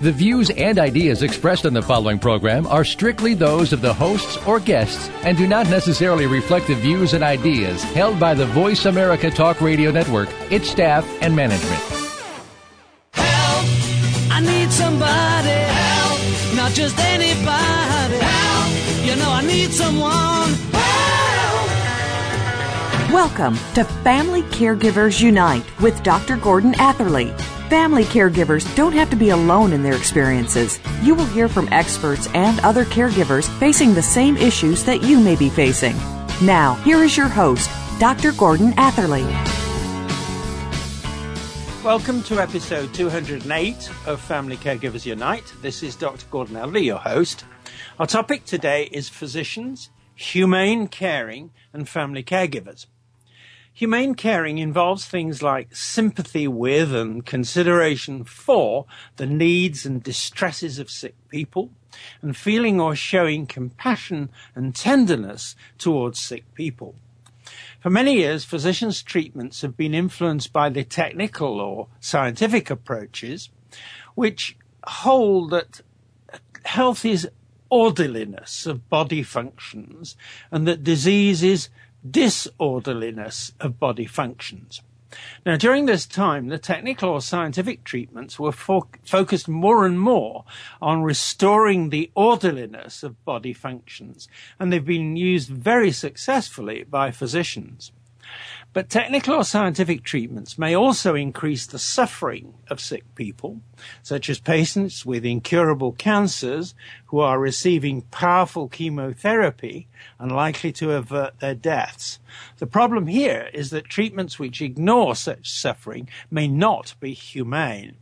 The views and ideas expressed on the following program are strictly those of the hosts or guests and do not necessarily reflect the views and ideas held by the Voice America Talk Radio Network, its staff, and management. Help! I need somebody. Help! Not just anybody. Help! You know I need someone. Help! Welcome to Family Caregivers Unite with Dr. Gordon Atherley. Family caregivers don't have to be alone in their experiences. You will hear from experts and other caregivers facing the same issues that you may be facing. Now, here is your host, Dr. Gordon Atherley. Welcome to episode 208 of Family Caregivers Unite. This is Dr. Gordon Atherley, your host. Our topic today is physicians, humane caring, and family caregivers. Humane caring involves things like sympathy with and consideration for the needs and distresses of sick people, and feeling or showing compassion and tenderness towards sick people. For many years, physicians' treatments have been influenced by the technical or scientific approaches, which hold that health is orderliness of body functions and that disease is disorderliness of body functions. Now, during this time, the technical or scientific treatments were fo- focused more and more on restoring the orderliness of body functions, and they've been used very successfully by physicians. But technical or scientific treatments may also increase the suffering of sick people, such as patients with incurable cancers who are receiving powerful chemotherapy and likely to avert their deaths. The problem here is that treatments which ignore such suffering may not be humane.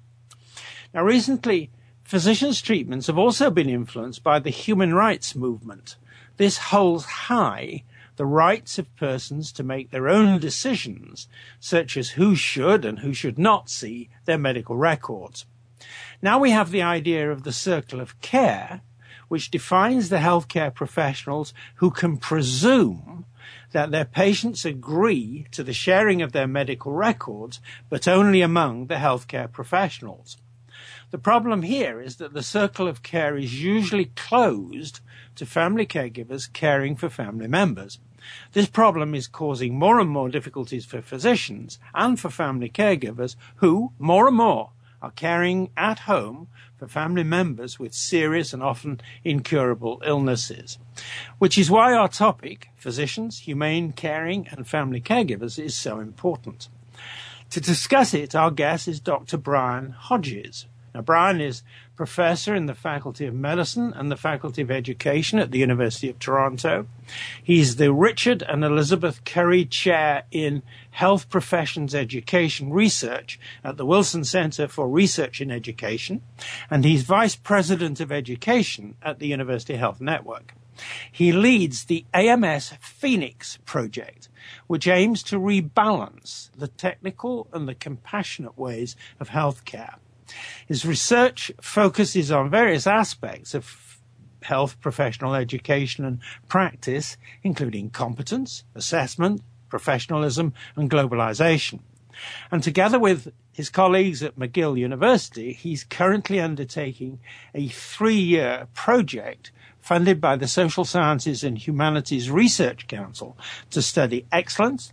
Now, recently, physicians' treatments have also been influenced by the human rights movement. This holds high the rights of persons to make their own decisions, such as who should and who should not see their medical records. Now we have the idea of the circle of care, which defines the healthcare professionals who can presume that their patients agree to the sharing of their medical records, but only among the healthcare professionals. The problem here is that the circle of care is usually closed to family caregivers caring for family members. This problem is causing more and more difficulties for physicians and for family caregivers who, more and more, are caring at home for family members with serious and often incurable illnesses. Which is why our topic, physicians, humane caring, and family caregivers, is so important. To discuss it, our guest is Dr. Brian Hodges. Now, Brian is professor in the Faculty of Medicine and the Faculty of Education at the University of Toronto. He's the Richard and Elizabeth Currie Chair in Health Professions Education Research at the Wilson Center for Research in Education, and he's Vice President of Education at the University Health Network. He leads the AMS Phoenix project, which aims to rebalance the technical and the compassionate ways of healthcare. His research focuses on various aspects of health professional education and practice, including competence, assessment, professionalism, and globalization. And together with his colleagues at McGill University, he's currently undertaking a three year project funded by the Social Sciences and Humanities Research Council to study excellence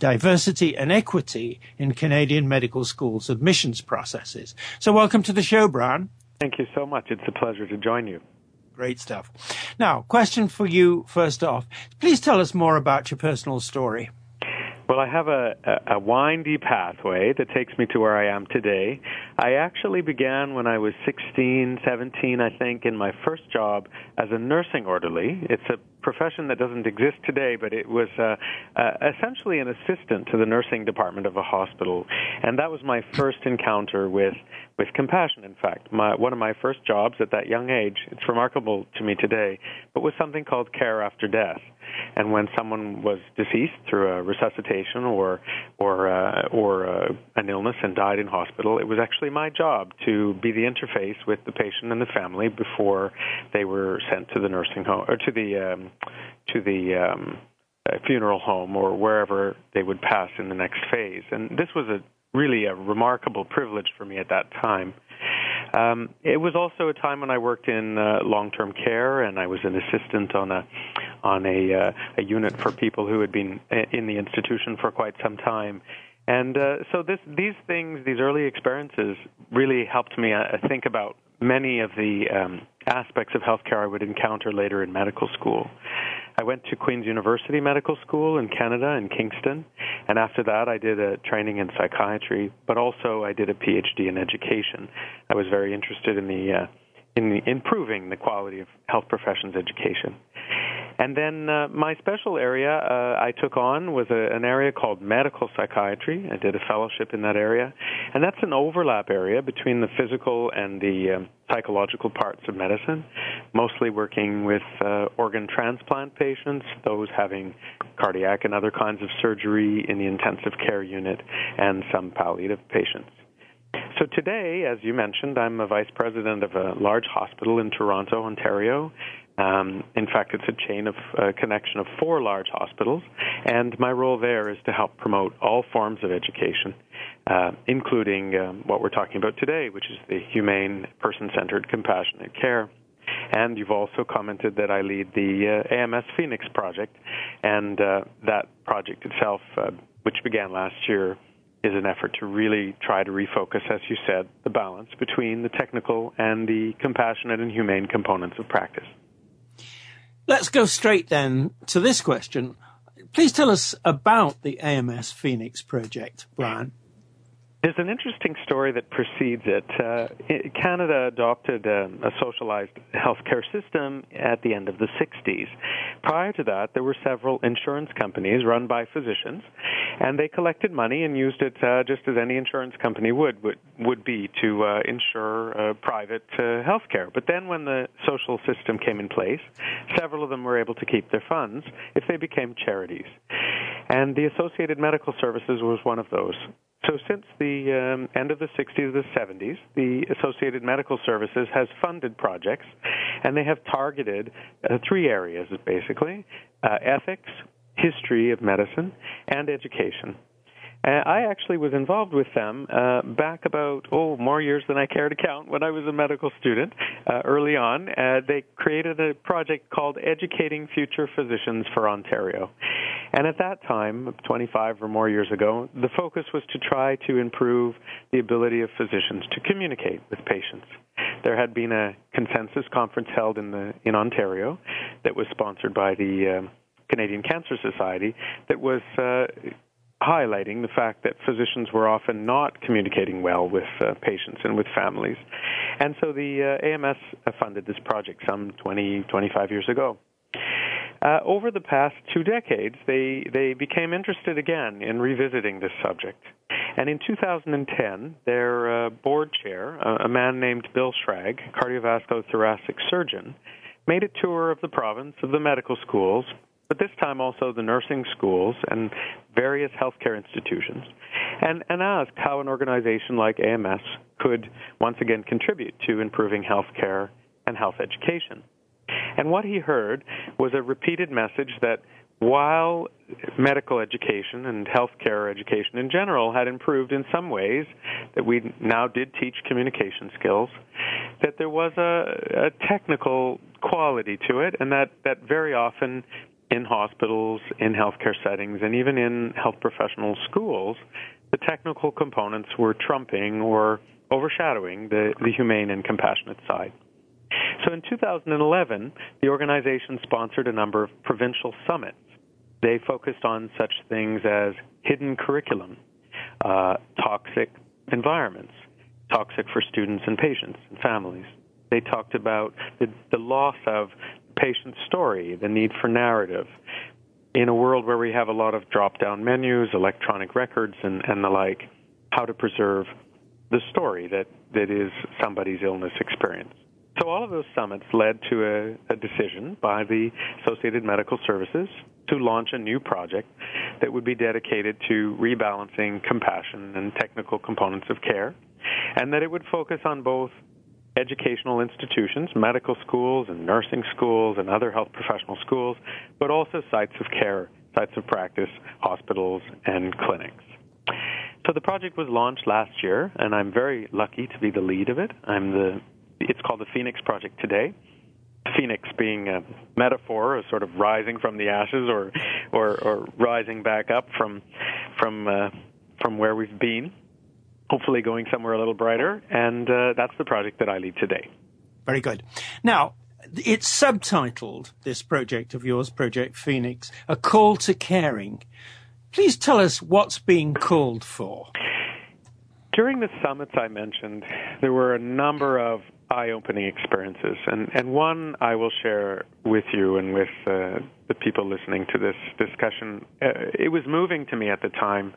diversity and equity in Canadian medical schools admissions processes. So welcome to the show, Brian. Thank you so much. It's a pleasure to join you. Great stuff. Now, question for you first off. Please tell us more about your personal story. Well, I have a, a, windy pathway that takes me to where I am today. I actually began when I was 16, 17, I think, in my first job as a nursing orderly. It's a profession that doesn't exist today, but it was uh, uh, essentially an assistant to the nursing department of a hospital. And that was my first encounter with, with compassion, in fact. My, one of my first jobs at that young age, it's remarkable to me today, but was something called care after death And when someone was deceased through a resuscitation or or uh, or uh, an illness and died in hospital, it was actually my job to be the interface with the patient and the family before they were sent to the nursing home or to the um, to the um, uh, funeral home or wherever they would pass in the next phase. And this was a really a remarkable privilege for me at that time. Um, it was also a time when I worked in uh, long-term care, and I was an assistant on a on a, uh, a unit for people who had been uh, in the institution for quite some time. And uh, so this, these things, these early experiences, really helped me uh, think about many of the um, aspects of healthcare I would encounter later in medical school. I went to Queen's University Medical School in Canada in Kingston, and after that I did a training in psychiatry, but also I did a PhD in education. I was very interested in the uh, in the improving the quality of health professions education. And then uh, my special area uh, I took on was a, an area called medical psychiatry. I did a fellowship in that area, and that's an overlap area between the physical and the um, psychological parts of medicine. Mostly working with uh, organ transplant patients, those having cardiac and other kinds of surgery in the intensive care unit, and some palliative patients. So today, as you mentioned, I'm a vice president of a large hospital in Toronto, Ontario, um, in fact, it's a chain of uh, connection of four large hospitals, and my role there is to help promote all forms of education, uh, including um, what we're talking about today, which is the humane, person-centered, compassionate care. And you've also commented that I lead the uh, AMS Phoenix project, and uh, that project itself, uh, which began last year, is an effort to really try to refocus, as you said, the balance between the technical and the compassionate and humane components of practice. Let's go straight then to this question. Please tell us about the AMS Phoenix project, Brian. There's an interesting story that precedes it. Uh, Canada adopted um, a socialized healthcare system at the end of the 60s. Prior to that, there were several insurance companies run by physicians, and they collected money and used it uh, just as any insurance company would would, would be to uh, insure uh, private uh, healthcare. But then, when the social system came in place, several of them were able to keep their funds if they became charities, and the Associated Medical Services was one of those. So, since the um, end of the 60s, the 70s, the Associated Medical Services has funded projects, and they have targeted uh, three areas basically uh, ethics, history of medicine, and education. Uh, I actually was involved with them uh, back about oh more years than I care to count when I was a medical student. Uh, early on, uh, they created a project called Educating Future Physicians for Ontario, and at that time, 25 or more years ago, the focus was to try to improve the ability of physicians to communicate with patients. There had been a consensus conference held in the in Ontario that was sponsored by the uh, Canadian Cancer Society that was uh, highlighting the fact that physicians were often not communicating well with uh, patients and with families. And so the uh, AMS funded this project some 20, 25 years ago. Uh, over the past two decades, they, they became interested again in revisiting this subject. And in 2010, their uh, board chair, a man named Bill Schrag, cardiovascular thoracic surgeon, made a tour of the province of the medical schools, but this time also the nursing schools and various healthcare institutions, and, and asked how an organization like AMS could once again contribute to improving healthcare and health education. And what he heard was a repeated message that while medical education and healthcare education in general had improved in some ways, that we now did teach communication skills, that there was a, a technical quality to it, and that, that very often in hospitals, in healthcare settings, and even in health professional schools, the technical components were trumping or overshadowing the, the humane and compassionate side. So in 2011, the organization sponsored a number of provincial summits. They focused on such things as hidden curriculum, uh, toxic environments, toxic for students and patients and families. They talked about the, the loss of patient story, the need for narrative. In a world where we have a lot of drop down menus, electronic records, and, and the like, how to preserve the story that, that is somebody's illness experience. So all of those summits led to a, a decision by the Associated Medical Services to launch a new project that would be dedicated to rebalancing compassion and technical components of care, and that it would focus on both educational institutions, medical schools and nursing schools and other health professional schools, but also sites of care, sites of practice, hospitals, and clinics. So the project was launched last year, and I'm very lucky to be the lead of it. I'm the it's called the Phoenix Project today. Phoenix being a metaphor a sort of rising from the ashes or or, or rising back up from from uh, from where we've been, hopefully going somewhere a little brighter. And uh, that's the project that I lead today. Very good. Now, it's subtitled, this project of yours, Project Phoenix, A Call to Caring. Please tell us what's being called for. During the summits I mentioned, there were a number of eye-opening experiences, and and one I will share with you and with uh, the people listening to this discussion. Uh, it was moving to me at the time.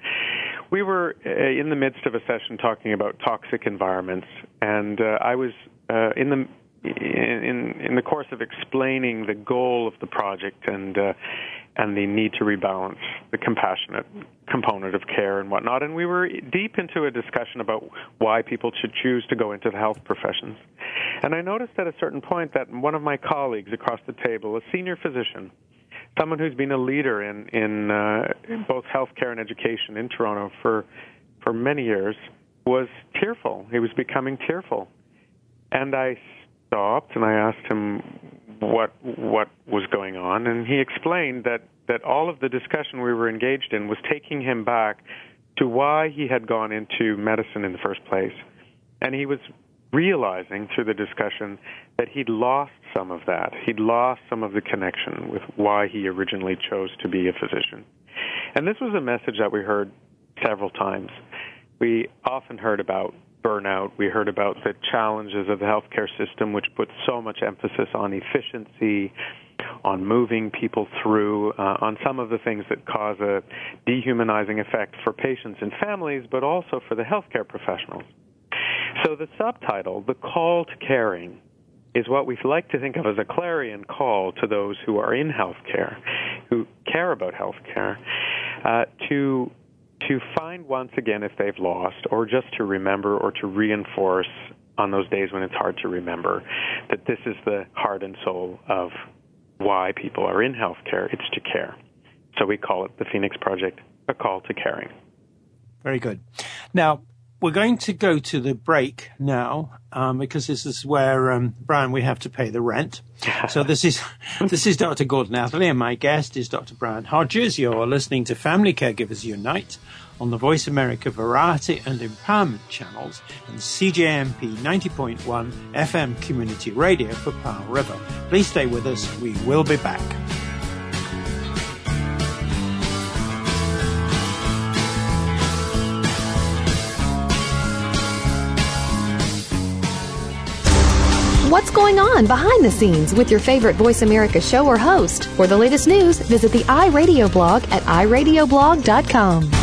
We were uh, in the midst of a session talking about toxic environments, and uh, I was uh, in the in in the course of explaining the goal of the project and uh, and the need to rebalance the compassionate component of care and whatnot. And we were deep into a discussion about why people should choose to go into the health professions. And I noticed at a certain point that one of my colleagues across the table, a senior physician, someone who's been a leader in in, uh, both healthcare and education in Toronto for for many years, was tearful. He was becoming tearful, and I stopped and I asked him what what was going on, and he explained that that all of the discussion we were engaged in was taking him back to why he had gone into medicine in the first place, and he was realizing through the discussion that he'd lost some of that. He'd lost some of the connection with why he originally chose to be a physician. And this was a message that we heard several times. We often heard about burnout. We heard about the challenges of the healthcare system, which puts so much emphasis on efficiency, on moving people through, uh, on some of the things that cause a dehumanizing effect for patients and families, but also for the healthcare professionals. So the subtitle, The Call to Caring, is what we like to think of as a clarion call to those who are in healthcare, who care about healthcare, uh, to to find once again if they've lost, or just to remember or to reinforce on those days when it's hard to remember that this is the heart and soul of why people are in healthcare. It's to care. So we call it the Phoenix Project, a call to caring. Very good. Now, we're going to go to the break now um, because this is where um, Brian we have to pay the rent. so this is this is Dr. Gordon Atherley, and my guest is Dr. Brian Hodges. You're listening to Family Caregivers Unite on the Voice America Variety and Empowerment channels and CJMP 90.1 FM Community Radio for Powell River. Please stay with us. We will be back. What's going on behind the scenes with your favorite Voice America show or host? For the latest news, visit the iRadio blog at iradioblog.com.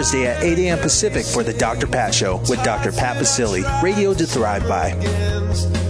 at 8 a.m. Pacific for the Dr. Pat Show with Dr. Pat Baccili, radio to thrive by.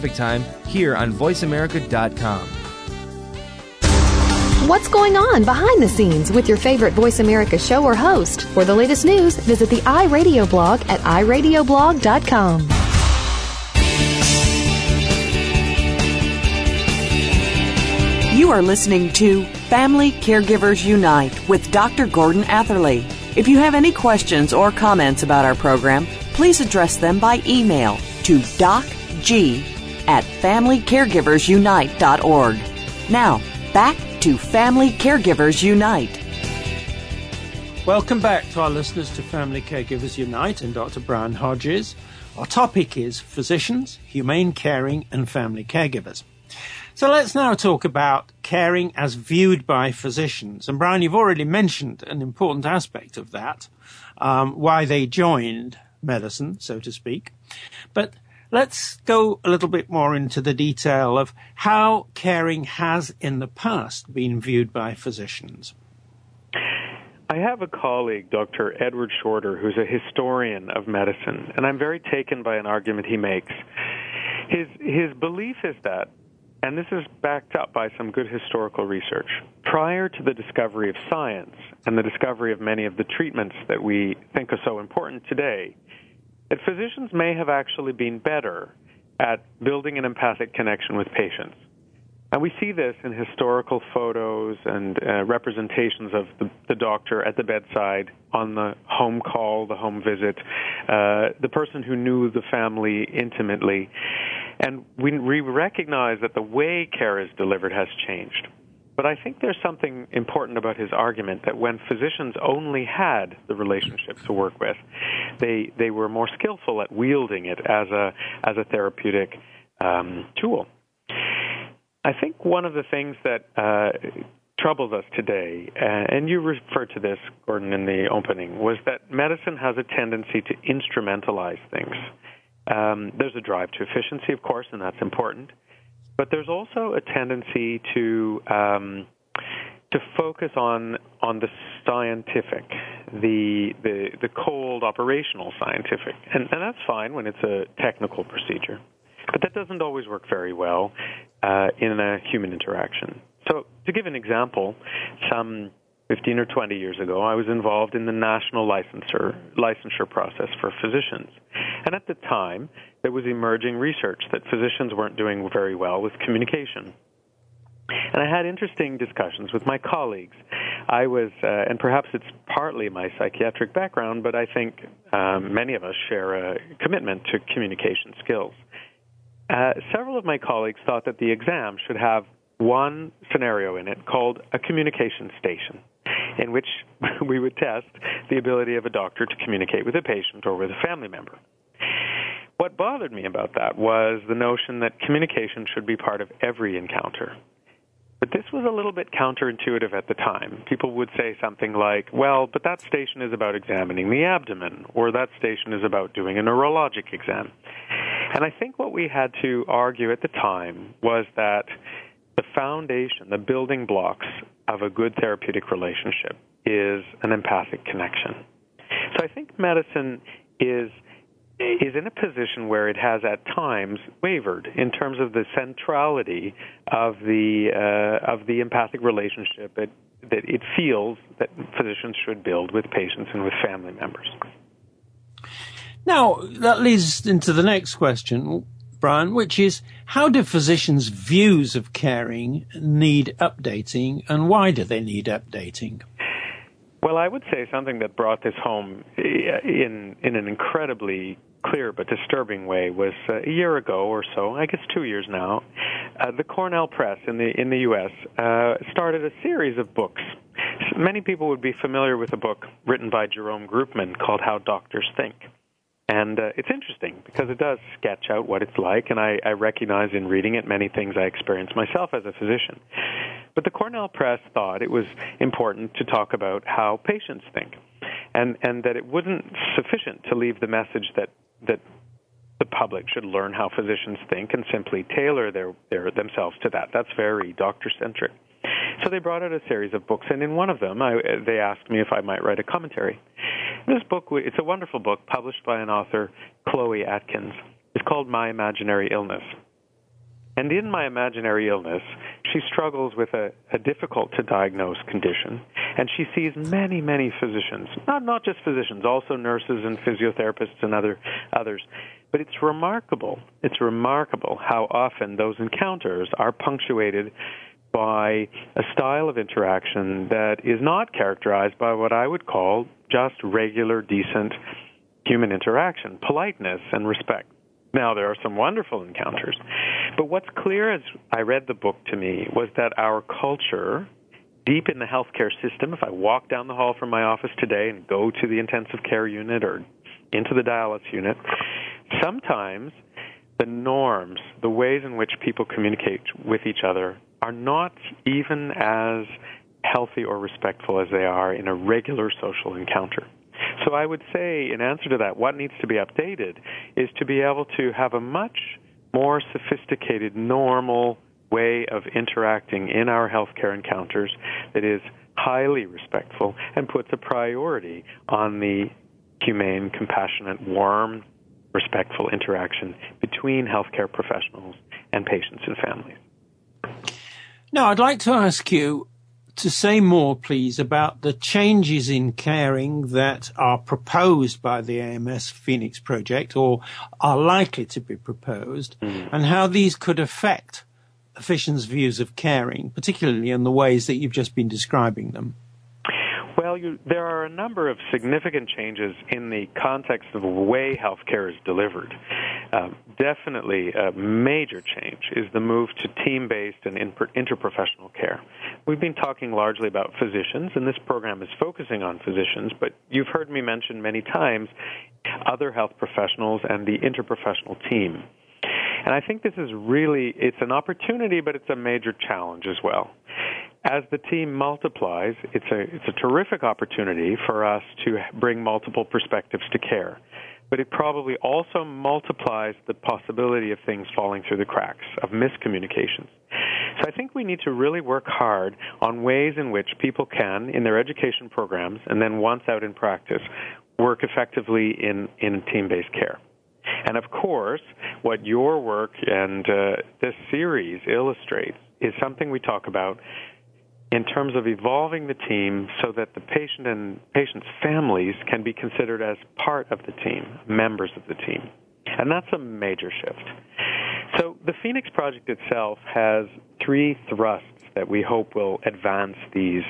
Time here on VoiceAmerica.com. What's going on behind the scenes with your favorite Voice America show or host? For the latest news, visit the iRadio blog at iradioblog.com. You are listening to Family Caregivers Unite with Dr. Gordon Atherley. If you have any questions or comments about our program, please address them by email to docg at familycaregiversunite.org. Now, back to Family Caregivers Unite. Welcome back to our listeners to Family Caregivers Unite and Dr. Brian Hodges. Our topic is physicians, humane caring, and family caregivers. So let's now talk about caring as viewed by physicians. And Brian, you've already mentioned an important aspect of that, um, why they joined medicine, so to speak. But let's go a little bit more into the detail of how caring has in the past been viewed by physicians. I have a colleague, Dr. Edward Shorter, who's a historian of medicine, and I'm very taken by an argument he makes. His his belief is that and this is backed up by some good historical research. Prior to the discovery of science and the discovery of many of the treatments that we think are so important today, that physicians may have actually been better at building an empathic connection with patients. And we see this in historical photos and uh, representations of the, the, doctor at the bedside, on the home call, the home visit, uh, the person who knew the family intimately. And we, we recognize that the way care is delivered has changed. But I think there's something important about his argument that when physicians only had the relationship to work with, they they were more skillful at wielding it as a as a therapeutic um, tool. I think one of the things that uh, troubles us today, uh, and you referred to this, Gordon, in the opening, was that medicine has a tendency to instrumentalize things. Um, there's a drive to efficiency, of course, and that's important. But there's also a tendency to um, to focus on on the scientific, the the the cold operational scientific, and, and that's fine when it's a technical procedure. But that doesn't always work very well uh, in a human interaction. So, to give an example, some 15 or 20 years ago, I was involved in the national licensure, licensure process for physicians. And at the time, there was emerging research that physicians weren't doing very well with communication. And I had interesting discussions with my colleagues. I was, uh, and perhaps it's partly my psychiatric background, but I think um, many of us share a commitment to communication skills. Uh, several of my colleagues thought that the exam should have one scenario in it called a communication station in which we would test the ability of a doctor to communicate with a patient or with a family member. What bothered me about that was the notion that communication should be part of every encounter. But this was a little bit counterintuitive at the time. People would say something like, well, but that station is about examining the abdomen, or that station is about doing a neurologic exam. And I think what we had to argue at the time was that the foundation, the building blocks of a good therapeutic relationship is an empathic connection. So I think medicine is is in a position where it has at times wavered in terms of the centrality of the uh, of the empathic relationship that that it feels that physicians should build with patients and with family members. Now that leads into the next question. Brian, which is how do physicians' views of caring need updating and why do they need updating? Well, I would say something that brought this home in in an incredibly clear but disturbing way was uh, a year ago or so, I guess two years now. Uh, the Cornell Press in the in the U.S. Uh, started a series of books. Many people would be familiar with a book written by Jerome Groopman called "How Doctors Think." And uh, it's interesting because it does sketch out what it's like, and I, I recognize in reading it many things I experience myself as a physician. But the Cornell Press thought it was important to talk about how patients think, and and that it wasn't sufficient to leave the message that that the public should learn how physicians think and simply tailor their, their themselves to that. That's very doctor centric. So they brought out a series of books, and in one of them, I, they asked me if I might write a commentary. This book, it's a wonderful book published by an author, Chloe Atkins. It's called My Imaginary Illness. And in my imaginary illness, she struggles with a, a difficult to diagnose condition, and she sees many, many physicians. Not not just physicians, also nurses and physiotherapists and other others. But it's remarkable. It's remarkable how often those encounters are punctuated by a style of interaction that is not characterized by what I would call just regular, decent human interaction, politeness and respect. Now, there are some wonderful encounters. But what's clear as I read the book to me was that our culture, deep in the healthcare system, if I walk down the hall from my office today and go to the intensive care unit or into the dialysis unit, sometimes the norms, the ways in which people communicate with each other, are not even as healthy or respectful as they are in a regular social encounter. So I would say, in answer to that, what needs to be updated is to be able to have a much more sophisticated, normal way of interacting in our healthcare encounters that is highly respectful and puts a priority on the humane, compassionate, warm, respectful interaction between healthcare professionals and patients and families. Now, I'd like to ask you to say more, please, about the changes in caring that are proposed by the AMS Phoenix project or are likely to be proposed mm. and how these could affect physicians' views of caring, particularly in the ways that you've just been describing them. Well, you, there are a number of significant changes in the context of the way healthcare is delivered. Um, definitely a major change is the move to team based and interprofessional care. We've been talking largely about physicians, and this program is focusing on physicians, but you've heard me mention many times other health professionals and the interprofessional team. And I think this is really it's an opportunity but it's a major challenge as well as the team multiplies, it's a, it's a terrific opportunity for us to bring multiple perspectives to care. But it probably also multiplies the possibility of things falling through the cracks, of miscommunications. So I think we need to really work hard on ways in which people can, in their education programs, and then once out in practice, work effectively in, in team based care. And of course, what your work and uh, this series illustrates is something we talk about in terms of evolving the team so that the patient and patient's families can be considered as part of the team, members of the team. And that's a major shift. So the Phoenix project itself has three thrusts that we hope will advance these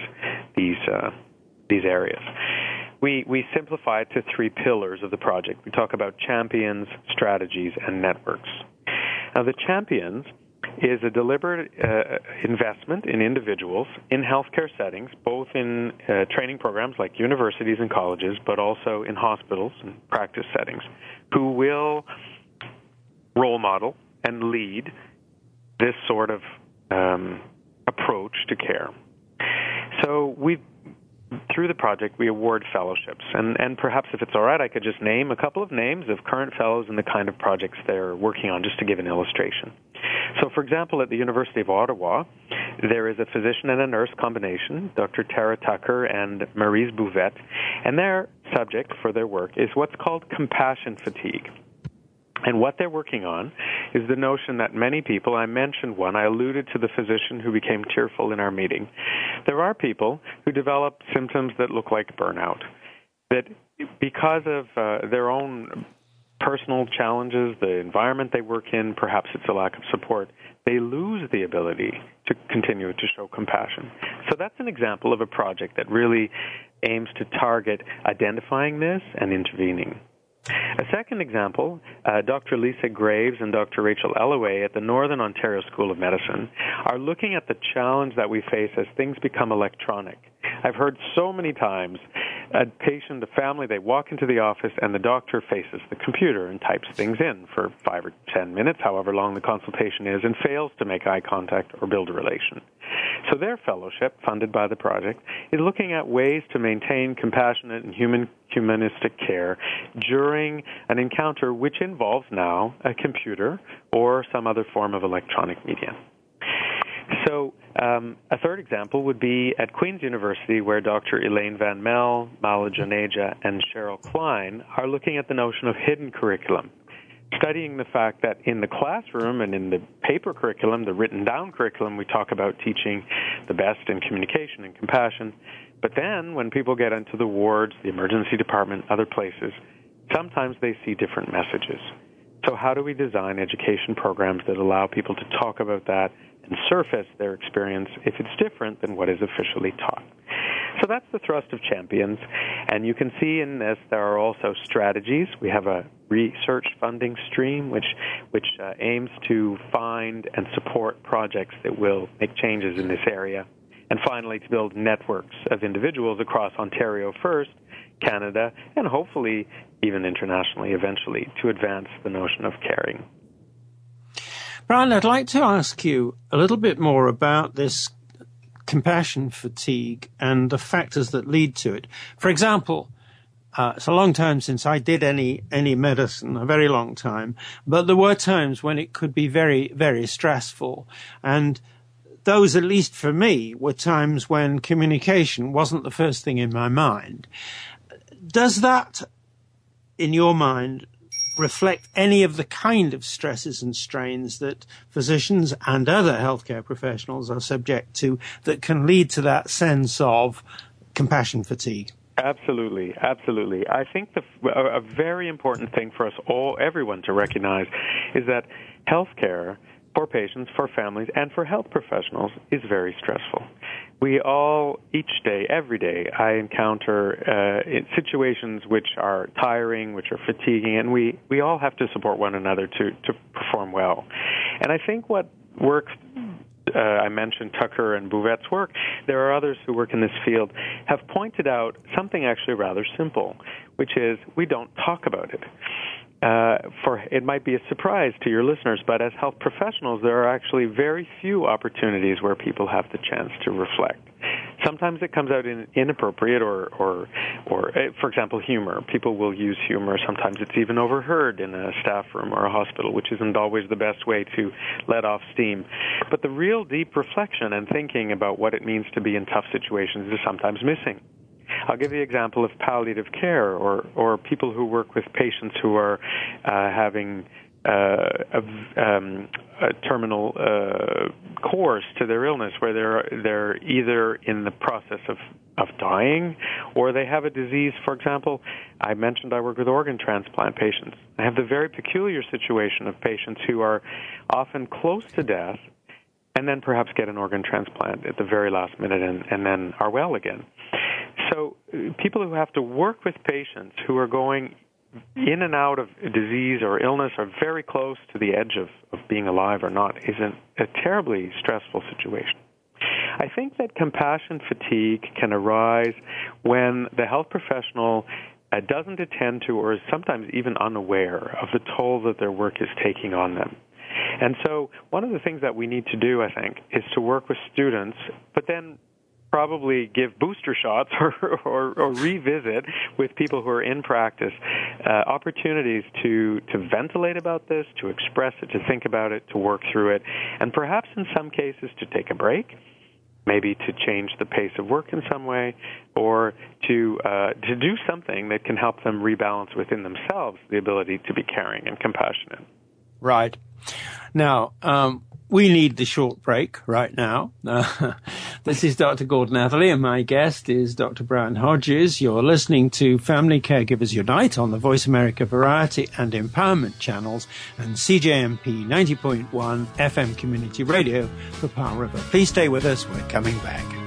these uh, these areas. We we simplify it to three pillars of the project. We talk about champions, strategies, and networks. Now the champions is a deliberate uh, investment in individuals in healthcare settings, both in uh, training programs like universities and colleges, but also in hospitals and practice settings, who will role model and lead this sort of um, approach to care. So we through the project, we award fellowships. And, and perhaps if it's all right, I could just name a couple of names of current fellows and the kind of projects they're working on, just to give an illustration. So, for example, at the University of Ottawa, there is a physician and a nurse combination, Dr. Tara Tucker and Maryse Bouvette, and their subject for their work is what's called compassion fatigue. And what they're working on is the notion that many people, I mentioned one, I alluded to the physician who became tearful in our meeting. There are people who develop symptoms that look like burnout. That because of uh, their own personal challenges, the environment they work in, perhaps it's a lack of support, they lose the ability to continue to show compassion. So that's an example of a project that really aims to target identifying this and intervening. A second example, uh, Dr. Lisa Graves and Dr. Rachel Ellaway at the Northern Ontario School of Medicine are looking at the challenge that we face as things become electronic. I've heard so many times a patient, a family, they walk into the office and the doctor faces the computer and types things in for five or ten minutes, however long the consultation is, and fails to make eye contact or build a relation. So their fellowship, funded by the project, is looking at ways to maintain compassionate and human humanistic care during an encounter which involves now a computer or some other form of electronic media. So, um, a third example would be at Queen's University, where Dr. Elaine Van Melle, Mala Joneja, and Cheryl Klein are looking at the notion of hidden curriculum. studying the fact that in the classroom and in the paper curriculum, the written down curriculum, we talk about teaching the best in communication and compassion. But then when people get into the wards, the emergency department, other places, sometimes they see different messages. So how do we design education programs that allow people to talk about that and surface their experience if it's different than what is officially taught? So that's the thrust of Champions. And you can see in this there are also strategies. We have a research funding stream which which uh, aims to find and support projects that will make changes in this area. And finally to build networks of individuals across Ontario first, Canada, and hopefully even internationally eventually to advance the notion of caring. Brian, I'd like to ask you a little bit more about this compassion fatigue and the factors that lead to it. For example, uh, it's a long time since I did any any medicine, a very long time. But there were times when it could be very very stressful, and those, at least for me, were times when communication wasn't the first thing in my mind. Does that, in your mind, reflect any of the kind of stresses and strains that physicians and other healthcare professionals are subject to that can lead to that sense of compassion fatigue? Absolutely, absolutely. I think the, a, a very important thing for us all, everyone to recognize is that healthcare for patients, for families, and for health professionals is very stressful. We all, each day, every day, I encounter uh, situations which are tiring, which are fatiguing, and we, we all have to support one another to, to perform well. And I think what works uh, I mentioned Tucker and Bouvette's work, there are others who work in this field, have pointed out something actually rather simple, which is we don't talk about it uh, for it might be a surprise to your listeners, but as health professionals, there are actually very few opportunities where people have the chance to reflect. Sometimes it comes out in inappropriate or, or, or, uh, for example, humor. People will use humor. Sometimes it's even overheard in a staff room or a hospital, which isn't always the best way to let off steam. But the real deep reflection and thinking about what it means to be in tough situations is sometimes missing. I'll give the example of palliative care or, or people who work with patients who are uh, having uh, a, um, a terminal uh, course to their illness, where they're they're either in the process of of dying, or they have a disease. For example, I mentioned I work with organ transplant patients. I have the very peculiar situation of patients who are often close to death, and then perhaps get an organ transplant at the very last minute, and, and then are well again. So uh, people who have to work with patients who are going in and out of disease or illness are very close to the edge of, of being alive or not is a terribly stressful situation. I think that compassion fatigue can arise when the health professional uh, doesn't attend to or is sometimes even unaware of the toll that their work is taking on them. And so, one of the things that we need to do, I think, is to work with students, but then probably give booster shots or, or, or revisit with people who are in practice uh, opportunities to, to ventilate about this, to express it, to think about it, to work through it, and perhaps in some cases to take a break maybe to change the pace of work in some way, or to uh, to do something that can help them rebalance within themselves the ability to be caring and compassionate. Right. Now, um, we need the short break right now. Uh, this is Dr. Gordon Atherley, and my guest is Dr. Brian Hodges. You're listening to Family Caregivers Unite on the Voice America Variety and Empowerment channels and CJMP 90.1 FM Community Radio for Powell River. Please stay with us. We're coming back.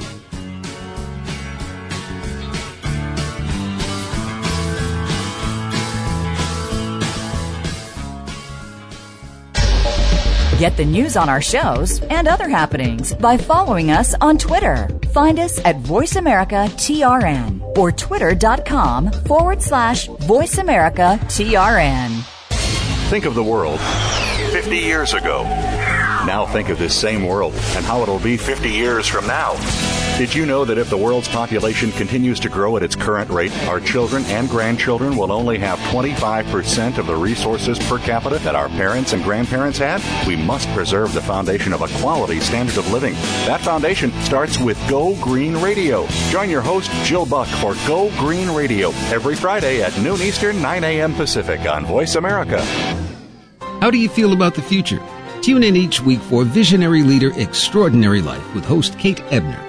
Get the news on our shows and other happenings by following us on Twitter. Find us at VoiceAmericaTRN or twitter.com forward slash VoiceAmericaTRN. Think of the world 50 years ago. Now think of this same world and how it'll be 50 years from now. Did you know that if the world's population continues to grow at its current rate, our children and grandchildren will only have 25% of the resources per capita that our parents and grandparents had? We must preserve the foundation of a quality standard of living. That foundation starts with Go Green Radio. Join your host, Jill Buck, for Go Green Radio every Friday at noon Eastern, 9 a.m. Pacific on Voice America. How do you feel about the future? Tune in each week for Visionary Leader Extraordinary Life with host Kate Ebner.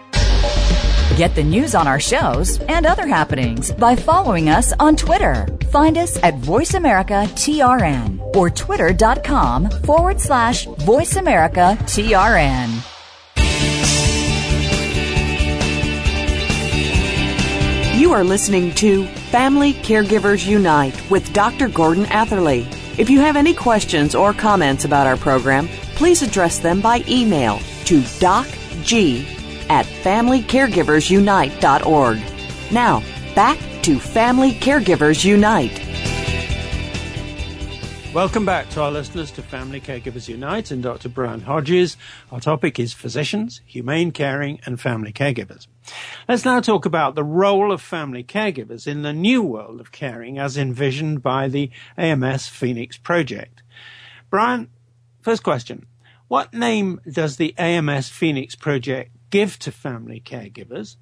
Get the news on our shows and other happenings by following us on Twitter. Find us at VoiceAmericaTRN or twitter.com forward slash VoiceAmericaTRN. You are listening to Family Caregivers Unite with Dr. Gordon Atherley. If you have any questions or comments about our program, please address them by email to docg at familycaregiversunite.org. Now, back to Family Caregivers Unite. Welcome back to our listeners to Family Caregivers Unite and Dr. Brian Hodges. Our topic is physicians, humane caring, and family caregivers. Let's now talk about the role of family caregivers in the new world of caring as envisioned by the AMS Phoenix Project. Brian, first question. What name does the AMS Phoenix Project give to family caregivers?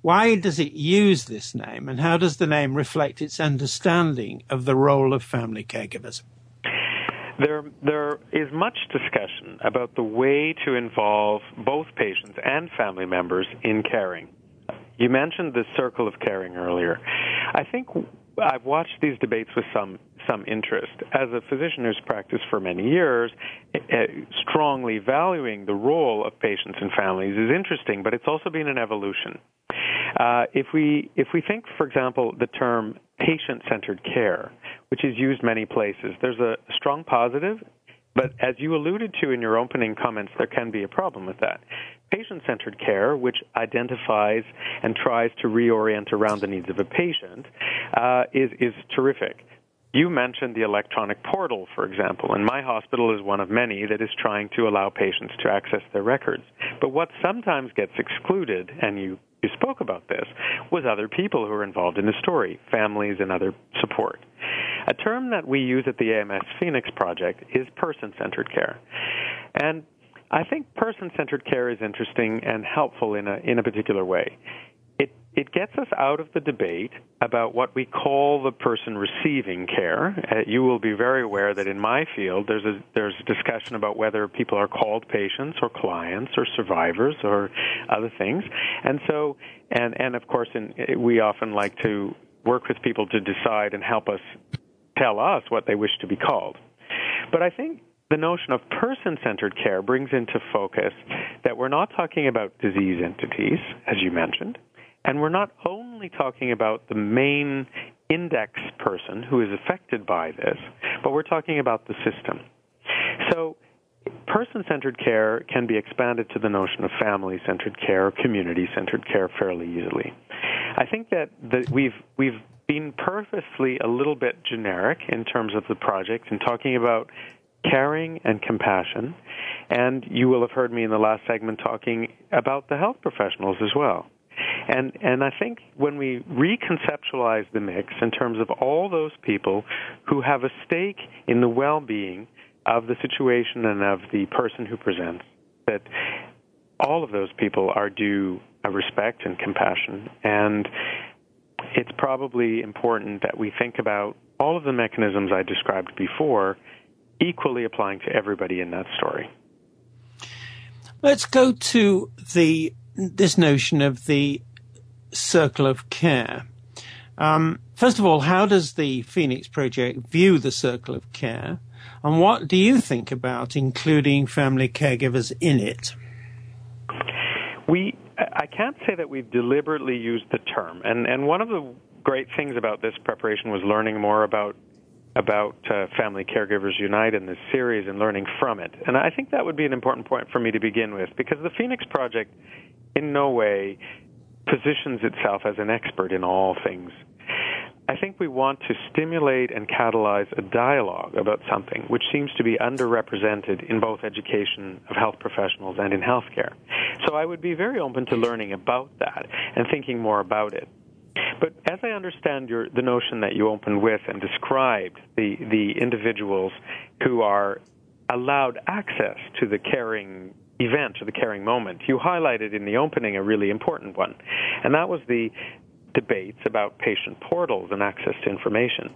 Why does it use this name and how does the name reflect its understanding of the role of family caregivers? There, there is much discussion about the way to involve both patients and family members in caring. You mentioned the circle of caring earlier. I think I've watched these debates with some some interest. As a physician who's practiced for many years, uh, strongly valuing the role of patients and families is interesting, but it's also been an evolution. Uh, if we if we think, for example, the term patient-centered care, which is used many places, there's a strong positive but as you alluded to in your opening comments, there can be a problem with that. Patient centered care, which identifies and tries to reorient around the needs of a patient, uh, is, is terrific. You mentioned the electronic portal, for example, and my hospital is one of many that is trying to allow patients to access their records. But what sometimes gets excluded, and you, you spoke about this, was other people who are involved in the story, families and other support. A term that we use at the AMS Phoenix Project is person centered care. And I think person centered care is interesting and helpful in a, in a particular way. It, gets us out of the debate about what we call the person receiving care. Uh, you will be very aware that in my field, there's a, there's discussion about whether people are called patients or clients or survivors or other things. And so, and, and of course, in, we often like to work with people to decide and help us tell us what they wish to be called. But I think the notion of person centered care brings into focus that we're not talking about disease entities, as you mentioned, and we're not only talking about the main index person who is affected by this, but we're talking about the system. So, person centered care can be expanded to the notion of family centered care, community centered care fairly easily. I think that the, we've we've been purposely a little bit generic in terms of the project and talking about caring and compassion. And you will have heard me in the last segment talking about the health professionals as well. And and I think when we reconceptualize the mix in terms of all those people who have a stake in the well-being of the situation and of the person who presents, that all of those people are due a respect and compassion. And it's probably important that we think about all of the mechanisms I described before equally applying to everybody in that story. Let's go to the this notion of the circle of care. Um, first of all, how does the Phoenix Project view the circle of care, and what do you think about including family caregivers in it? We I can't say that we've deliberately used the term, and and one of the great things about this preparation was learning more about about uh, Family Caregivers Unite in this series and learning from it. And I think that would be an important point for me to begin with because the Phoenix Project in no way positions itself as an expert in all things. I think we want to stimulate and catalyze a dialogue about something which seems to be underrepresented in both education of health professionals and in healthcare. So I would be very open to learning about that and thinking more about it. But as I understand your, the notion that you opened with and described the, the individuals who are allowed access to the caring event or the caring moment, you highlighted in the opening a really important one, and that was the debates about patient portals and access to information.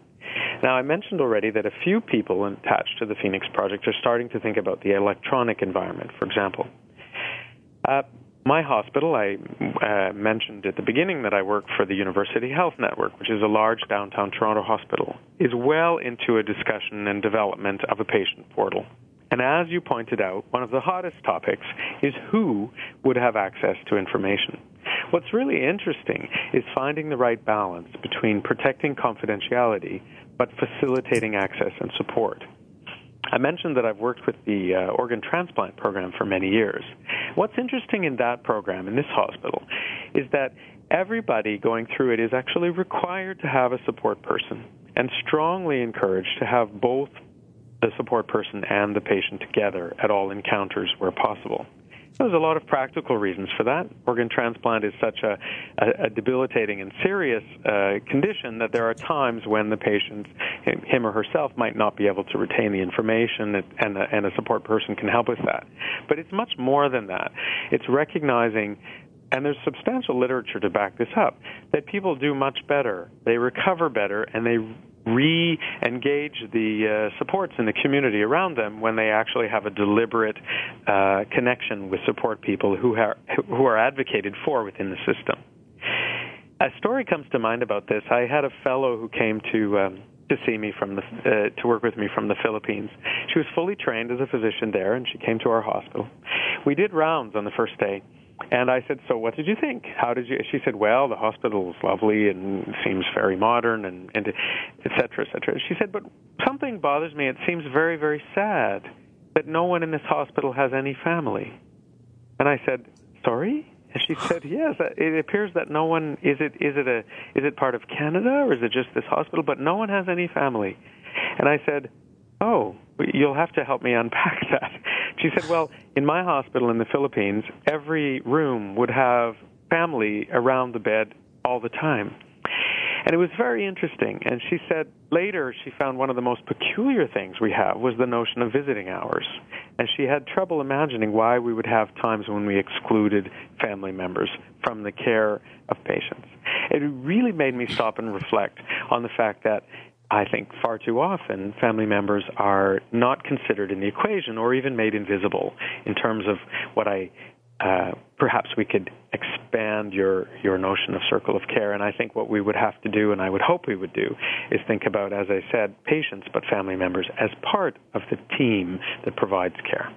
Now, I mentioned already that a few people attached to the Phoenix Project are starting to think about the electronic environment, for example. Uh, my hospital, I uh, mentioned at the beginning that I work for the University Health Network, which is a large downtown Toronto hospital, is well into a discussion and development of a patient portal. And as you pointed out, one of the hottest topics is who would have access to information. What's really interesting is finding the right balance between protecting confidentiality but facilitating access and support. I mentioned that I've worked with the uh, organ transplant program for many years. What's interesting in that program, in this hospital, is that everybody going through it is actually required to have a support person and strongly encouraged to have both the support person and the patient together at all encounters where possible. There's a lot of practical reasons for that. Organ transplant is such a, a, a debilitating and serious uh, condition that there are times when the patient, him or herself, might not be able to retain the information, and a, and a support person can help with that. But it's much more than that. It's recognizing and there's substantial literature to back this up that people do much better. They recover better and they re-engage the uh, supports in the community around them when they actually have a deliberate uh, connection with support people who are who are advocated for within the system. A story comes to mind about this. I had a fellow who came to um, to see me from the uh, to work with me from the Philippines. She was fully trained as a physician there, and she came to our hospital. We did rounds on the first day, and I said, "So, what did you think? How did you?" She said, "Well, the hospital is lovely and seems very modern, and and et cetera, et cetera." She said, "But something bothers me. It seems very, very sad that no one in this hospital has any family." And I said, "Sorry." And she said, "Yes. Uh, it appears that no one is it is it a is it part of Canada or is it just this hospital? But no one has any family." And I said, "Oh, you'll have to help me unpack that." She said, Well, in my hospital in the Philippines, every room would have family around the bed all the time. And it was very interesting. And she said later she found one of the most peculiar things we have was the notion of visiting hours. And she had trouble imagining why we would have times when we excluded family members from the care of patients. It really made me stop and reflect on the fact that I think far too often family members are not considered in the equation or even made invisible in terms of what I uh, perhaps we could expand your your notion of circle of care. And I think what we would have to do, and I would hope we would do, is think about, as I said, patients but family members as part of the team that provides care.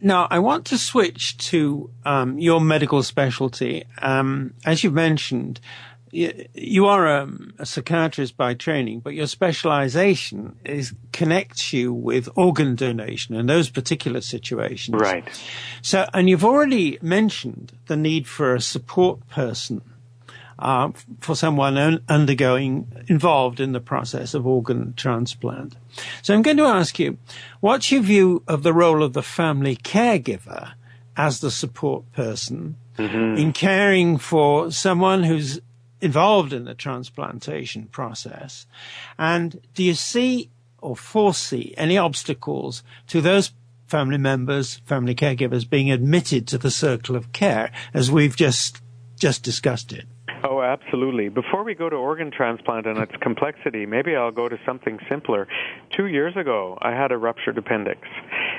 Now, I want to switch to um, your medical specialty. Um, as you've mentioned, you are a, a, psychiatrist by training, but your specialization is connects you with organ donation and those particular situations. Right. So, and you've already mentioned the need for a support person uh, for someone un- undergoing involved in the process of organ transplant. So, I'm going to ask you, what's your view of the role of the family caregiver as the support person? Mm-hmm. in caring for someone who's involved in the transplantation process? And do you see or foresee any obstacles to those family members, family caregivers being admitted to the circle of care as we've just just discussed it? Oh, absolutely. Before we go to organ transplant and its complexity, maybe I'll go to something simpler. Two years ago, I had a ruptured appendix.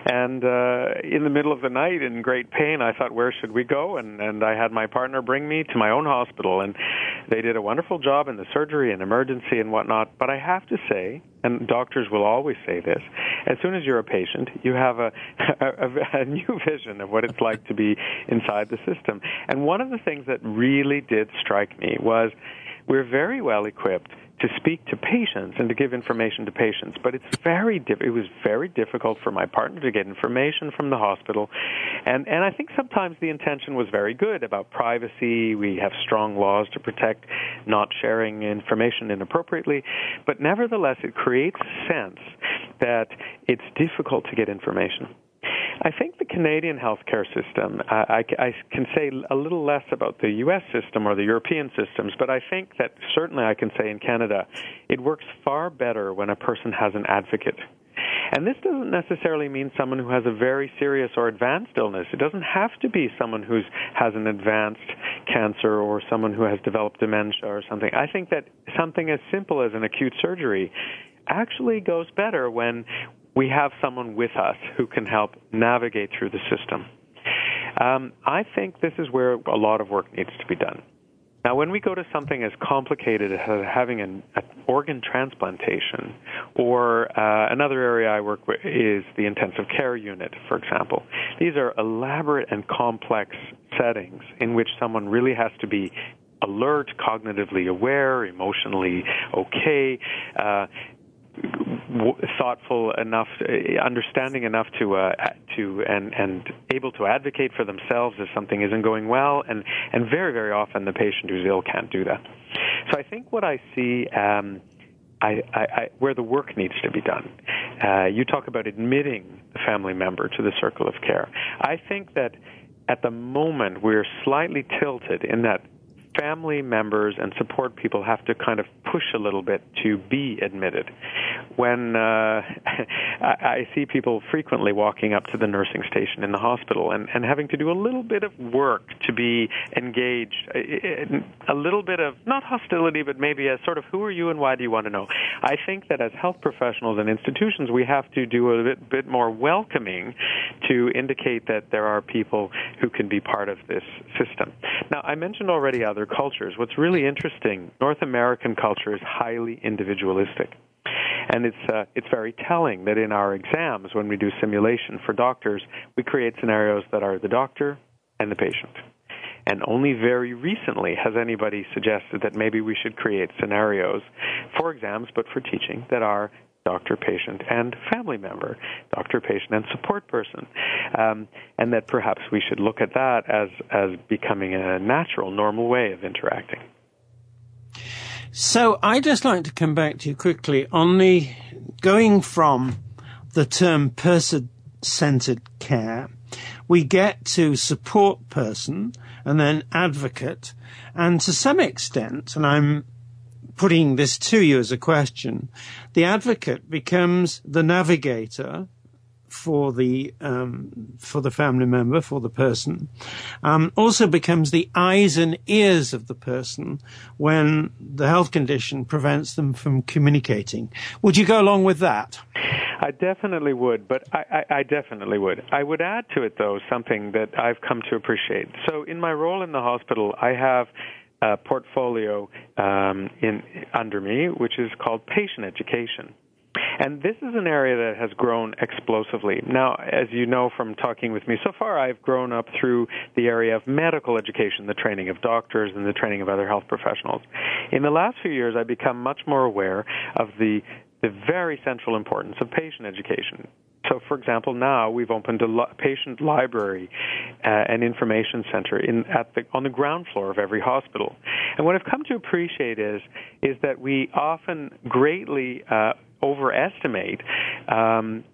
And uh, in the middle of the night, in great pain, I thought, where should we go? And, and I had my partner bring me to my own hospital. And they did a wonderful job in the surgery and emergency and whatnot. But I have to say, and doctors will always say this, as soon as you're a patient, you have a, a, a new vision of what it's like to be inside the system. And one of the things that really did strike me was we're very well equipped to speak to patients and to give information to patients. But it's very diff- it was very difficult for my partner to get information from the hospital, and and I think sometimes the intention was very good about privacy. We have strong laws to protect not sharing information inappropriately, but nevertheless, it creates a sense that it's difficult to get information. I think Canadian healthcare system, I, I, I, can say a little less about the U.S. system or the European systems, but I think that certainly I can say in Canada, it works far better when a person has an advocate. And this doesn't necessarily mean someone who has a very serious or advanced illness. It doesn't have to be someone who has an advanced cancer or someone who has developed dementia or something. I think that something as simple as an acute surgery actually goes better when we have someone with us who can help navigate through the system. Um, I think this is where a lot of work needs to be done. Now, when we go to something as complicated as having an, an organ transplantation, or uh, another area I work with is the intensive care unit, for example, these are elaborate and complex settings in which someone really has to be alert, cognitively aware, emotionally okay, uh, thoughtful enough, uh, understanding enough to uh, to and and able to advocate for themselves if something isn't going well, and and very very often the patient who's ill can't do that. So I think what I see. Um, I, I, I, where the work needs to be done. Uh, you talk about admitting the family member to the circle of care. I think that at the moment we're slightly tilted in that family members and support people have to kind of push a little bit to be admitted. When uh, I, see people frequently walking up to the nursing station in the hospital and, and having to do a little bit of work to be engaged, a little bit of not hostility, but maybe a sort of who are you and why do you want to know? I think that as health professionals and institutions, we have to do a bit, bit more welcoming to indicate that there are people who can be part of this system. Now, I mentioned already other cultures. What's really interesting, North American culture is highly individualistic. And it's uh, it's very telling that in our exams, when we do simulation for doctors, we create scenarios that are the doctor and the patient. And only very recently has anybody suggested that maybe we should create scenarios for exams, but for teaching, that are doctor, patient, and family member, doctor, patient, and support person, um, and that perhaps we should look at that as as becoming a natural, normal way of interacting. So I just like to come back to you quickly on the going from the term person-centered care, we get to support person and then advocate, and to some extent, and I'm putting this to you as a question, the advocate becomes the navigator for the um, for the family member, for the person, um, also becomes the eyes and ears of the person when the health condition prevents them from communicating. Would you go along with that? I definitely would, but I, I, I definitely would. I would add to it though something that I've come to appreciate. So in my role in the hospital, I have uh, portfolio um, in under me, which is called patient education. And this is an area that has grown explosively. Now, as you know from talking with me so far, I've grown up through the area of medical education, the training of doctors and the training of other health professionals. In the last few years, I've become much more aware of the the very central importance of patient education. So, for example, now we've opened a patient library uh, and information center in, at the, on the ground floor of every hospital. And what I've come to appreciate is is that we often greatly uh, overestimate um,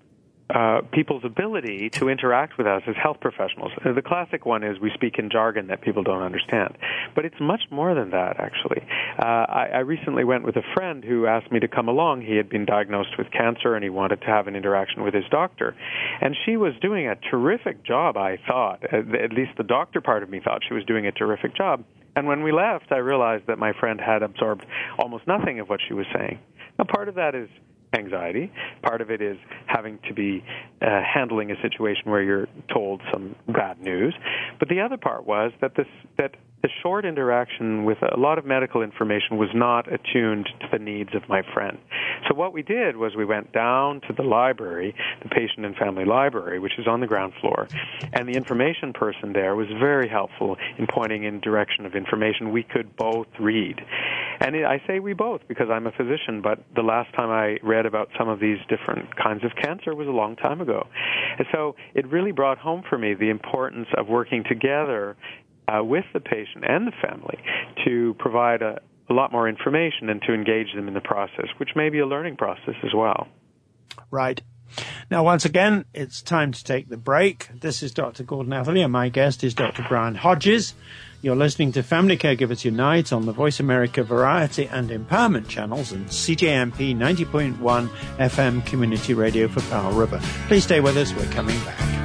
uh, people's ability to interact with us as health professionals. Uh, the classic one is we speak in jargon that people don't understand. But it's much more than that, actually. Uh, I, I recently went with a friend who asked me to come along. He had been diagnosed with cancer and he wanted to have an interaction with his doctor. And she was doing a terrific job, I thought. At least the doctor part of me thought she was doing a terrific job. And when we left, I realized that my friend had absorbed almost nothing of what she was saying. Now, part of that is anxiety. Part of it is having to be uh, handling a situation where you're told some bad news. But the other part was that this that the short interaction with a lot of medical information was not attuned to the needs of my friend. So what we did was we went down to the library, the patient and family library, which is on the ground floor, and the information person there was very helpful in pointing in direction of information we could both read. And I say we both because I'm a physician, but the last time I read about some of these different kinds of cancer was a long time ago. And so it really brought home for me the importance of working together uh, with the patient and the family to provide a, a lot more information and to engage them in the process, which may be a learning process as well. Right. Now, once again, it's time to take the break. This is Dr. Gordon Atherley, and my guest is Dr. Brian Hodges. You're listening to Family Caregivers Unite on the Voice America Variety and Empowerment channels and CJMP 90.1 FM Community Radio for Powell River. Please stay with us. We're coming back.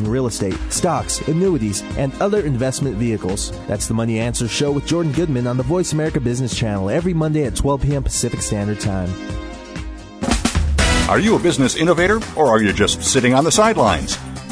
in real estate, stocks, annuities, and other investment vehicles. That's the Money Answer Show with Jordan Goodman on the Voice America Business Channel every Monday at 12 p.m. Pacific Standard Time. Are you a business innovator or are you just sitting on the sidelines?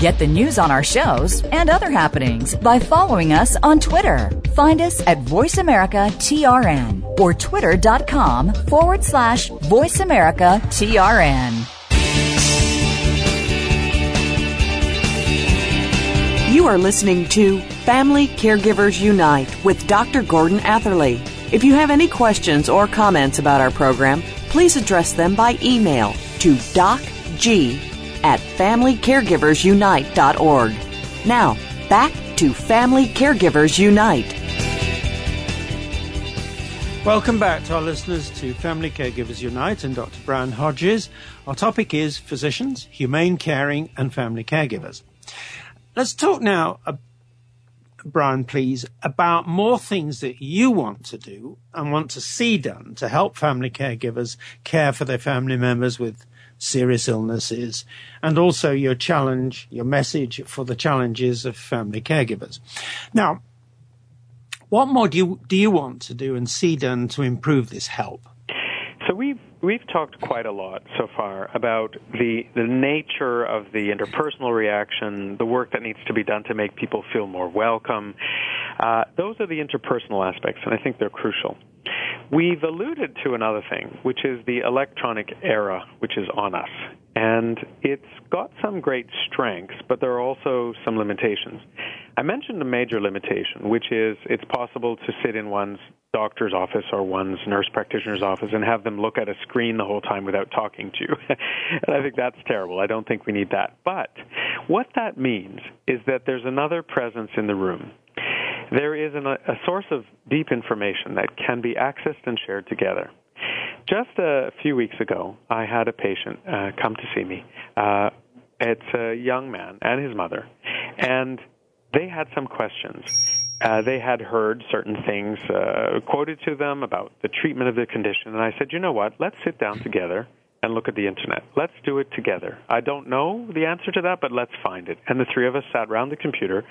Get the news on our shows and other happenings by following us on Twitter. Find us at VoiceAmericaTRN or twitter.com forward slash VoiceAmericaTRN. You are listening to Family Caregivers Unite with Dr. Gordon Atherley. If you have any questions or comments about our program, please address them by email to docg at FamilyCaregiversUnite.org. Now, back to Family Caregivers Unite. Welcome back to our listeners to Family Caregivers Unite and Dr. Brian Hodges. Our topic is physicians, humane caring, and family caregivers. Let's talk now, uh, Brian, please, about more things that you want to do and want to see done to help family caregivers care for their family members with serious illnesses, and also your challenge, your message for the challenges of family caregivers. Now, what more do you, do you want to do and see done to improve this help? So we've we've talked quite a lot so far about the the nature of the interpersonal reaction, the work that needs to be done to make people feel more welcome. Uh, those are the interpersonal aspects, and I think they're crucial. We've alluded to another thing, which is the electronic era, which is on us. And it's got some great strengths, but there are also some limitations. I mentioned a major limitation, which is it's possible to sit in one's doctor's office or one's nurse practitioner's office and have them look at a screen the whole time without talking to you. and I think that's terrible. I don't think we need that. But what that means is that there's another presence in the room. There is an, a source of deep information that can be accessed and shared together. Just a few weeks ago, I had a patient uh, come to see me. Uh, it's a young man and his mother, and they had some questions. Uh, they had heard certain things uh, quoted to them about the treatment of the condition, and I said, you know what? Let's sit down together and look at the internet. Let's do it together. I don't know the answer to that, but let's find it. And the three of us sat around the computer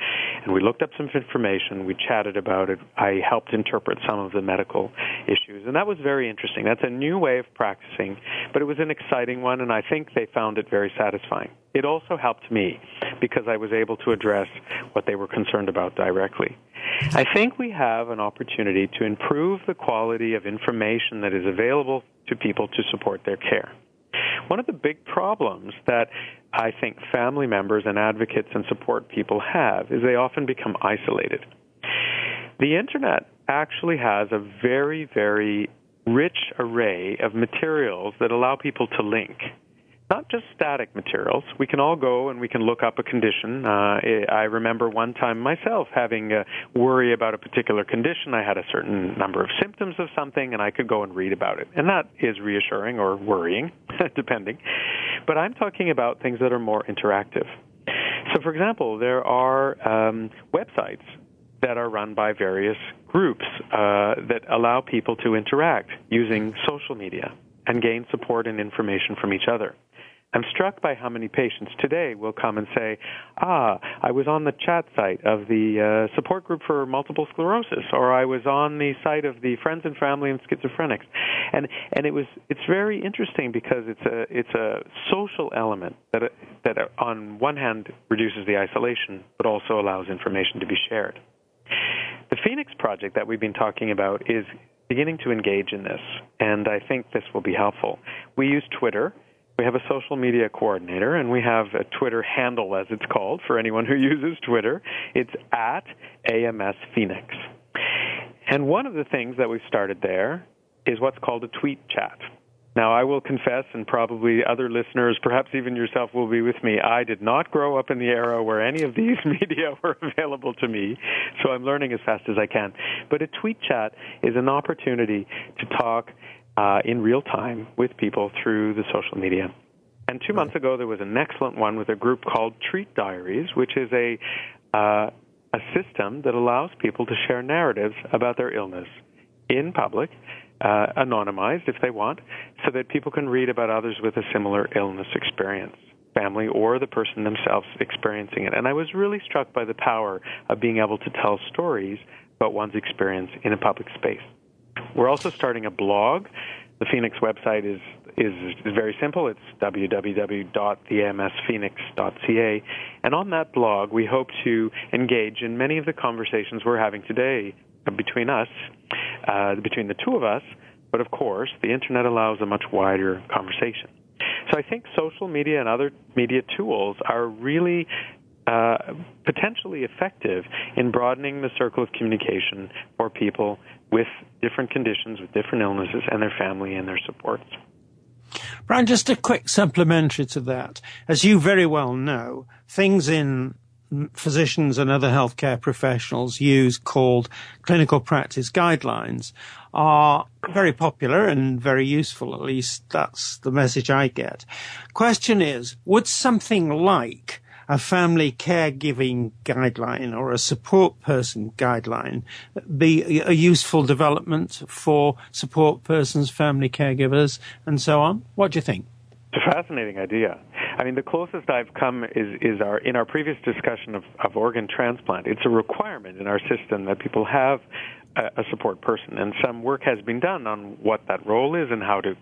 and we looked up some information. We chatted about it. I helped interpret some of the medical issues. And that was very interesting. That's a new way of practicing, but it was an exciting one, and I think they found it very satisfying. It also helped me because I was able to address what they were concerned about directly. I think we have an opportunity to improve the quality of information that is available to people to support their care. One of the big problems that I think family members and advocates and support people have is they often become isolated. The internet actually has a very, very rich array of materials that allow people to link not just static materials. We can all go and we can look up a condition. Uh, I remember one time myself having a worry about a particular condition. I had a certain number of symptoms of something, and I could go and read about it. And that is reassuring or worrying, depending. But I'm talking about things that are more interactive. So, for example, there are um, websites that are run by various groups uh, that allow people to interact using social media and gain support and information from each other. I'm struck by how many patients today will come and say, "Ah, I was on the chat site of the uh, support group for multiple sclerosis, or I was on the site of the Friends and Family and Schizophrenics," and and it was it's very interesting because it's a it's a social element that that on one hand reduces the isolation, but also allows information to be shared. The Phoenix project that we've been talking about is beginning to engage in this, and I think this will be helpful. We use Twitter we have a social media coordinator, and we have a Twitter handle, as it's called, for anyone who uses Twitter. It's at AMS Phoenix. And one of the things that we've started there is what's called a tweet chat. Now, I will confess, and probably other listeners, perhaps even yourself, will be with me. I did not grow up in the era where any of these media were available to me, so I'm learning as fast as I can. But a tweet chat is an opportunity to talk uh, in real time with people through the social media. And two months ago, there was an excellent one with a group called Treat Diaries, which is a uh, a system that allows people to share narratives about their illness in public, uh, anonymized if they want, so that people can read about others with a similar illness experience, family or the person themselves experiencing it. And I was really struck by the power of being able to tell stories about one's experience in a public space. We're also starting a blog. The Phoenix website is is, is very simple. It's www.theamsphoenix.ca. And on that blog, we hope to engage in many of the conversations we're having today between us, uh, between the two of us. But of course, the internet allows a much wider conversation. So I think social media and other media tools are really uh, potentially effective in broadening the circle of communication for people with different conditions, with different illnesses, and their family and their supports. Brian, just a quick supplementary to that. As you very well know, things in physicians and other healthcare professionals use called clinical practice guidelines are very popular and very useful. At least that's the message I get. Question is, would something like a family caregiving guideline or a support person guideline be a useful development for support persons, family caregivers, and so on? What do you think? It's a fascinating idea. I mean, the closest I've come is, is our in our previous discussion of, of organ transplant. It's a requirement in our system that people have a, support person, and some work has been done on what that role is and how to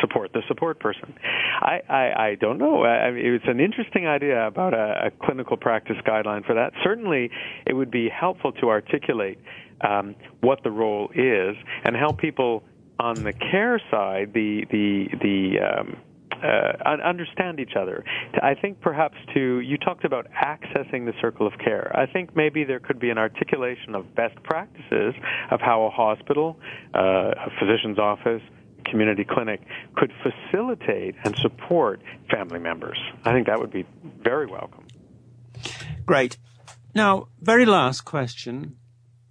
support the support person. I, I, I don't know. I, it's an interesting idea about a, a clinical practice guideline for that. Certainly, it would be helpful to articulate um, what the role is and help people on the care side, the the the um, uh, understand each other. I think perhaps to you talked about accessing the circle of care. I think maybe there could be an articulation of best practices of how a hospital, uh, a physician's office, community clinic could facilitate and support family members. I think that would be very welcome. Great. Now, very last question.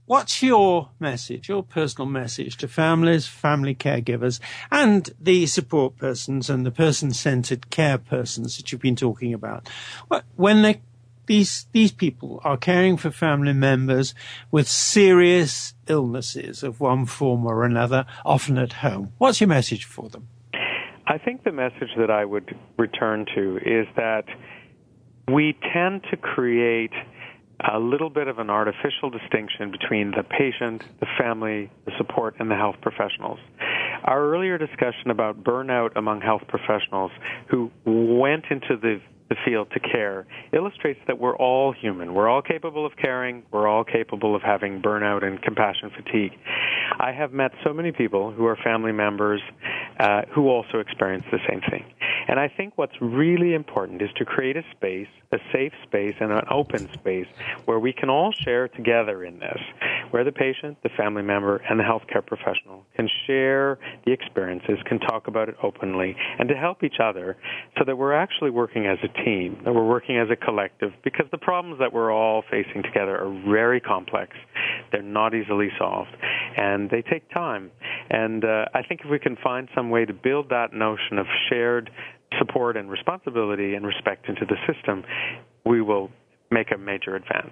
What's your message, your personal message to families, family caregivers, and the support persons and the person-centered care persons that you've been talking about? When they, these, these people are caring for family members with serious illnesses of one form or another, often at home. What's your message for them? I think the message that I would return to is that we tend to create a little bit of an artificial distinction between the patient, the family, the support, and the health professionals. Our earlier discussion about burnout among health professionals who went into the the field to care illustrates that we're all human. We're all capable of caring. We're all capable of having burnout and compassion fatigue. I have met so many people who are family members uh, who also experience the same thing. And I think what's really important is to create a space, a safe space, and an open space where we can all share together in this, where the patient, the family member, and the healthcare professional can share the experiences, can talk about it openly, and to help each other so that we're actually working as a team, that we're working as a collective, because the problems that we're all facing together are very complex. They're not easily solved, and they take time. And uh, I think if we can find some way to build that notion of shared support and responsibility and respect into the system, we will make a major advance.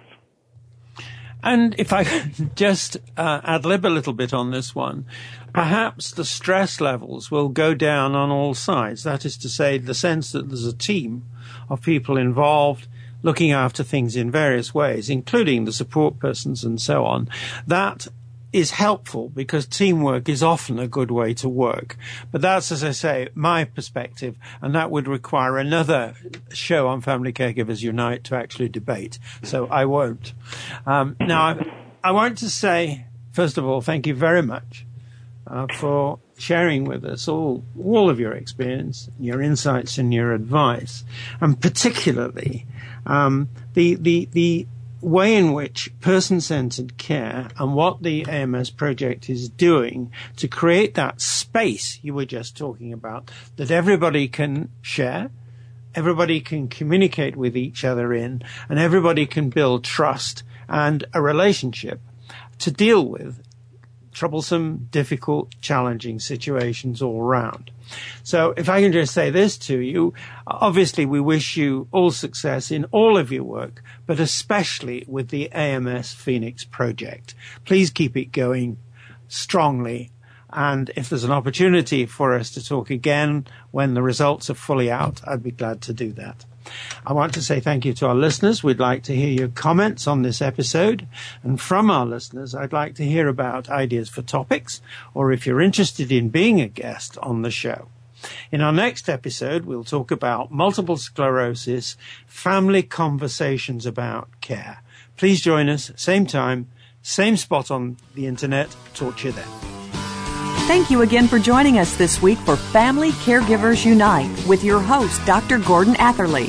And if I just uh, ad lib a little bit on this one, perhaps the stress levels will go down on all sides. That is to say, the sense that there's a team of people involved looking after things in various ways, including the support persons and so on. That is helpful because teamwork is often a good way to work. But that's, as I say, my perspective, and that would require another show on Family Caregivers Unite to actually debate. So I won't. Um, now, I, want to say, first of all, thank you very much uh, for sharing with us all all of your experience, your insights, and your advice, and particularly um, the the the way in which person centered care and what the AMS project is doing to create that space you were just talking about that everybody can share, everybody can communicate with each other in, and everybody can build trust and a relationship to deal with troublesome, difficult, challenging situations all around. So if I can just say this to you, obviously we wish you all success in all of your work, but especially with the AMS Phoenix project. Please keep it going strongly. And if there's an opportunity for us to talk again when the results are fully out, I'd be glad to do that. I want to say thank you to our listeners. We'd like to hear your comments on this episode. And from our listeners, I'd like to hear about ideas for topics or if you're interested in being a guest on the show. In our next episode, we'll talk about multiple sclerosis, family conversations about care. Please join us, same time, same spot on the internet. Talk to you then. Thank you again for joining us this week for Family Caregivers Unite with your host, Dr. Gordon Atherley.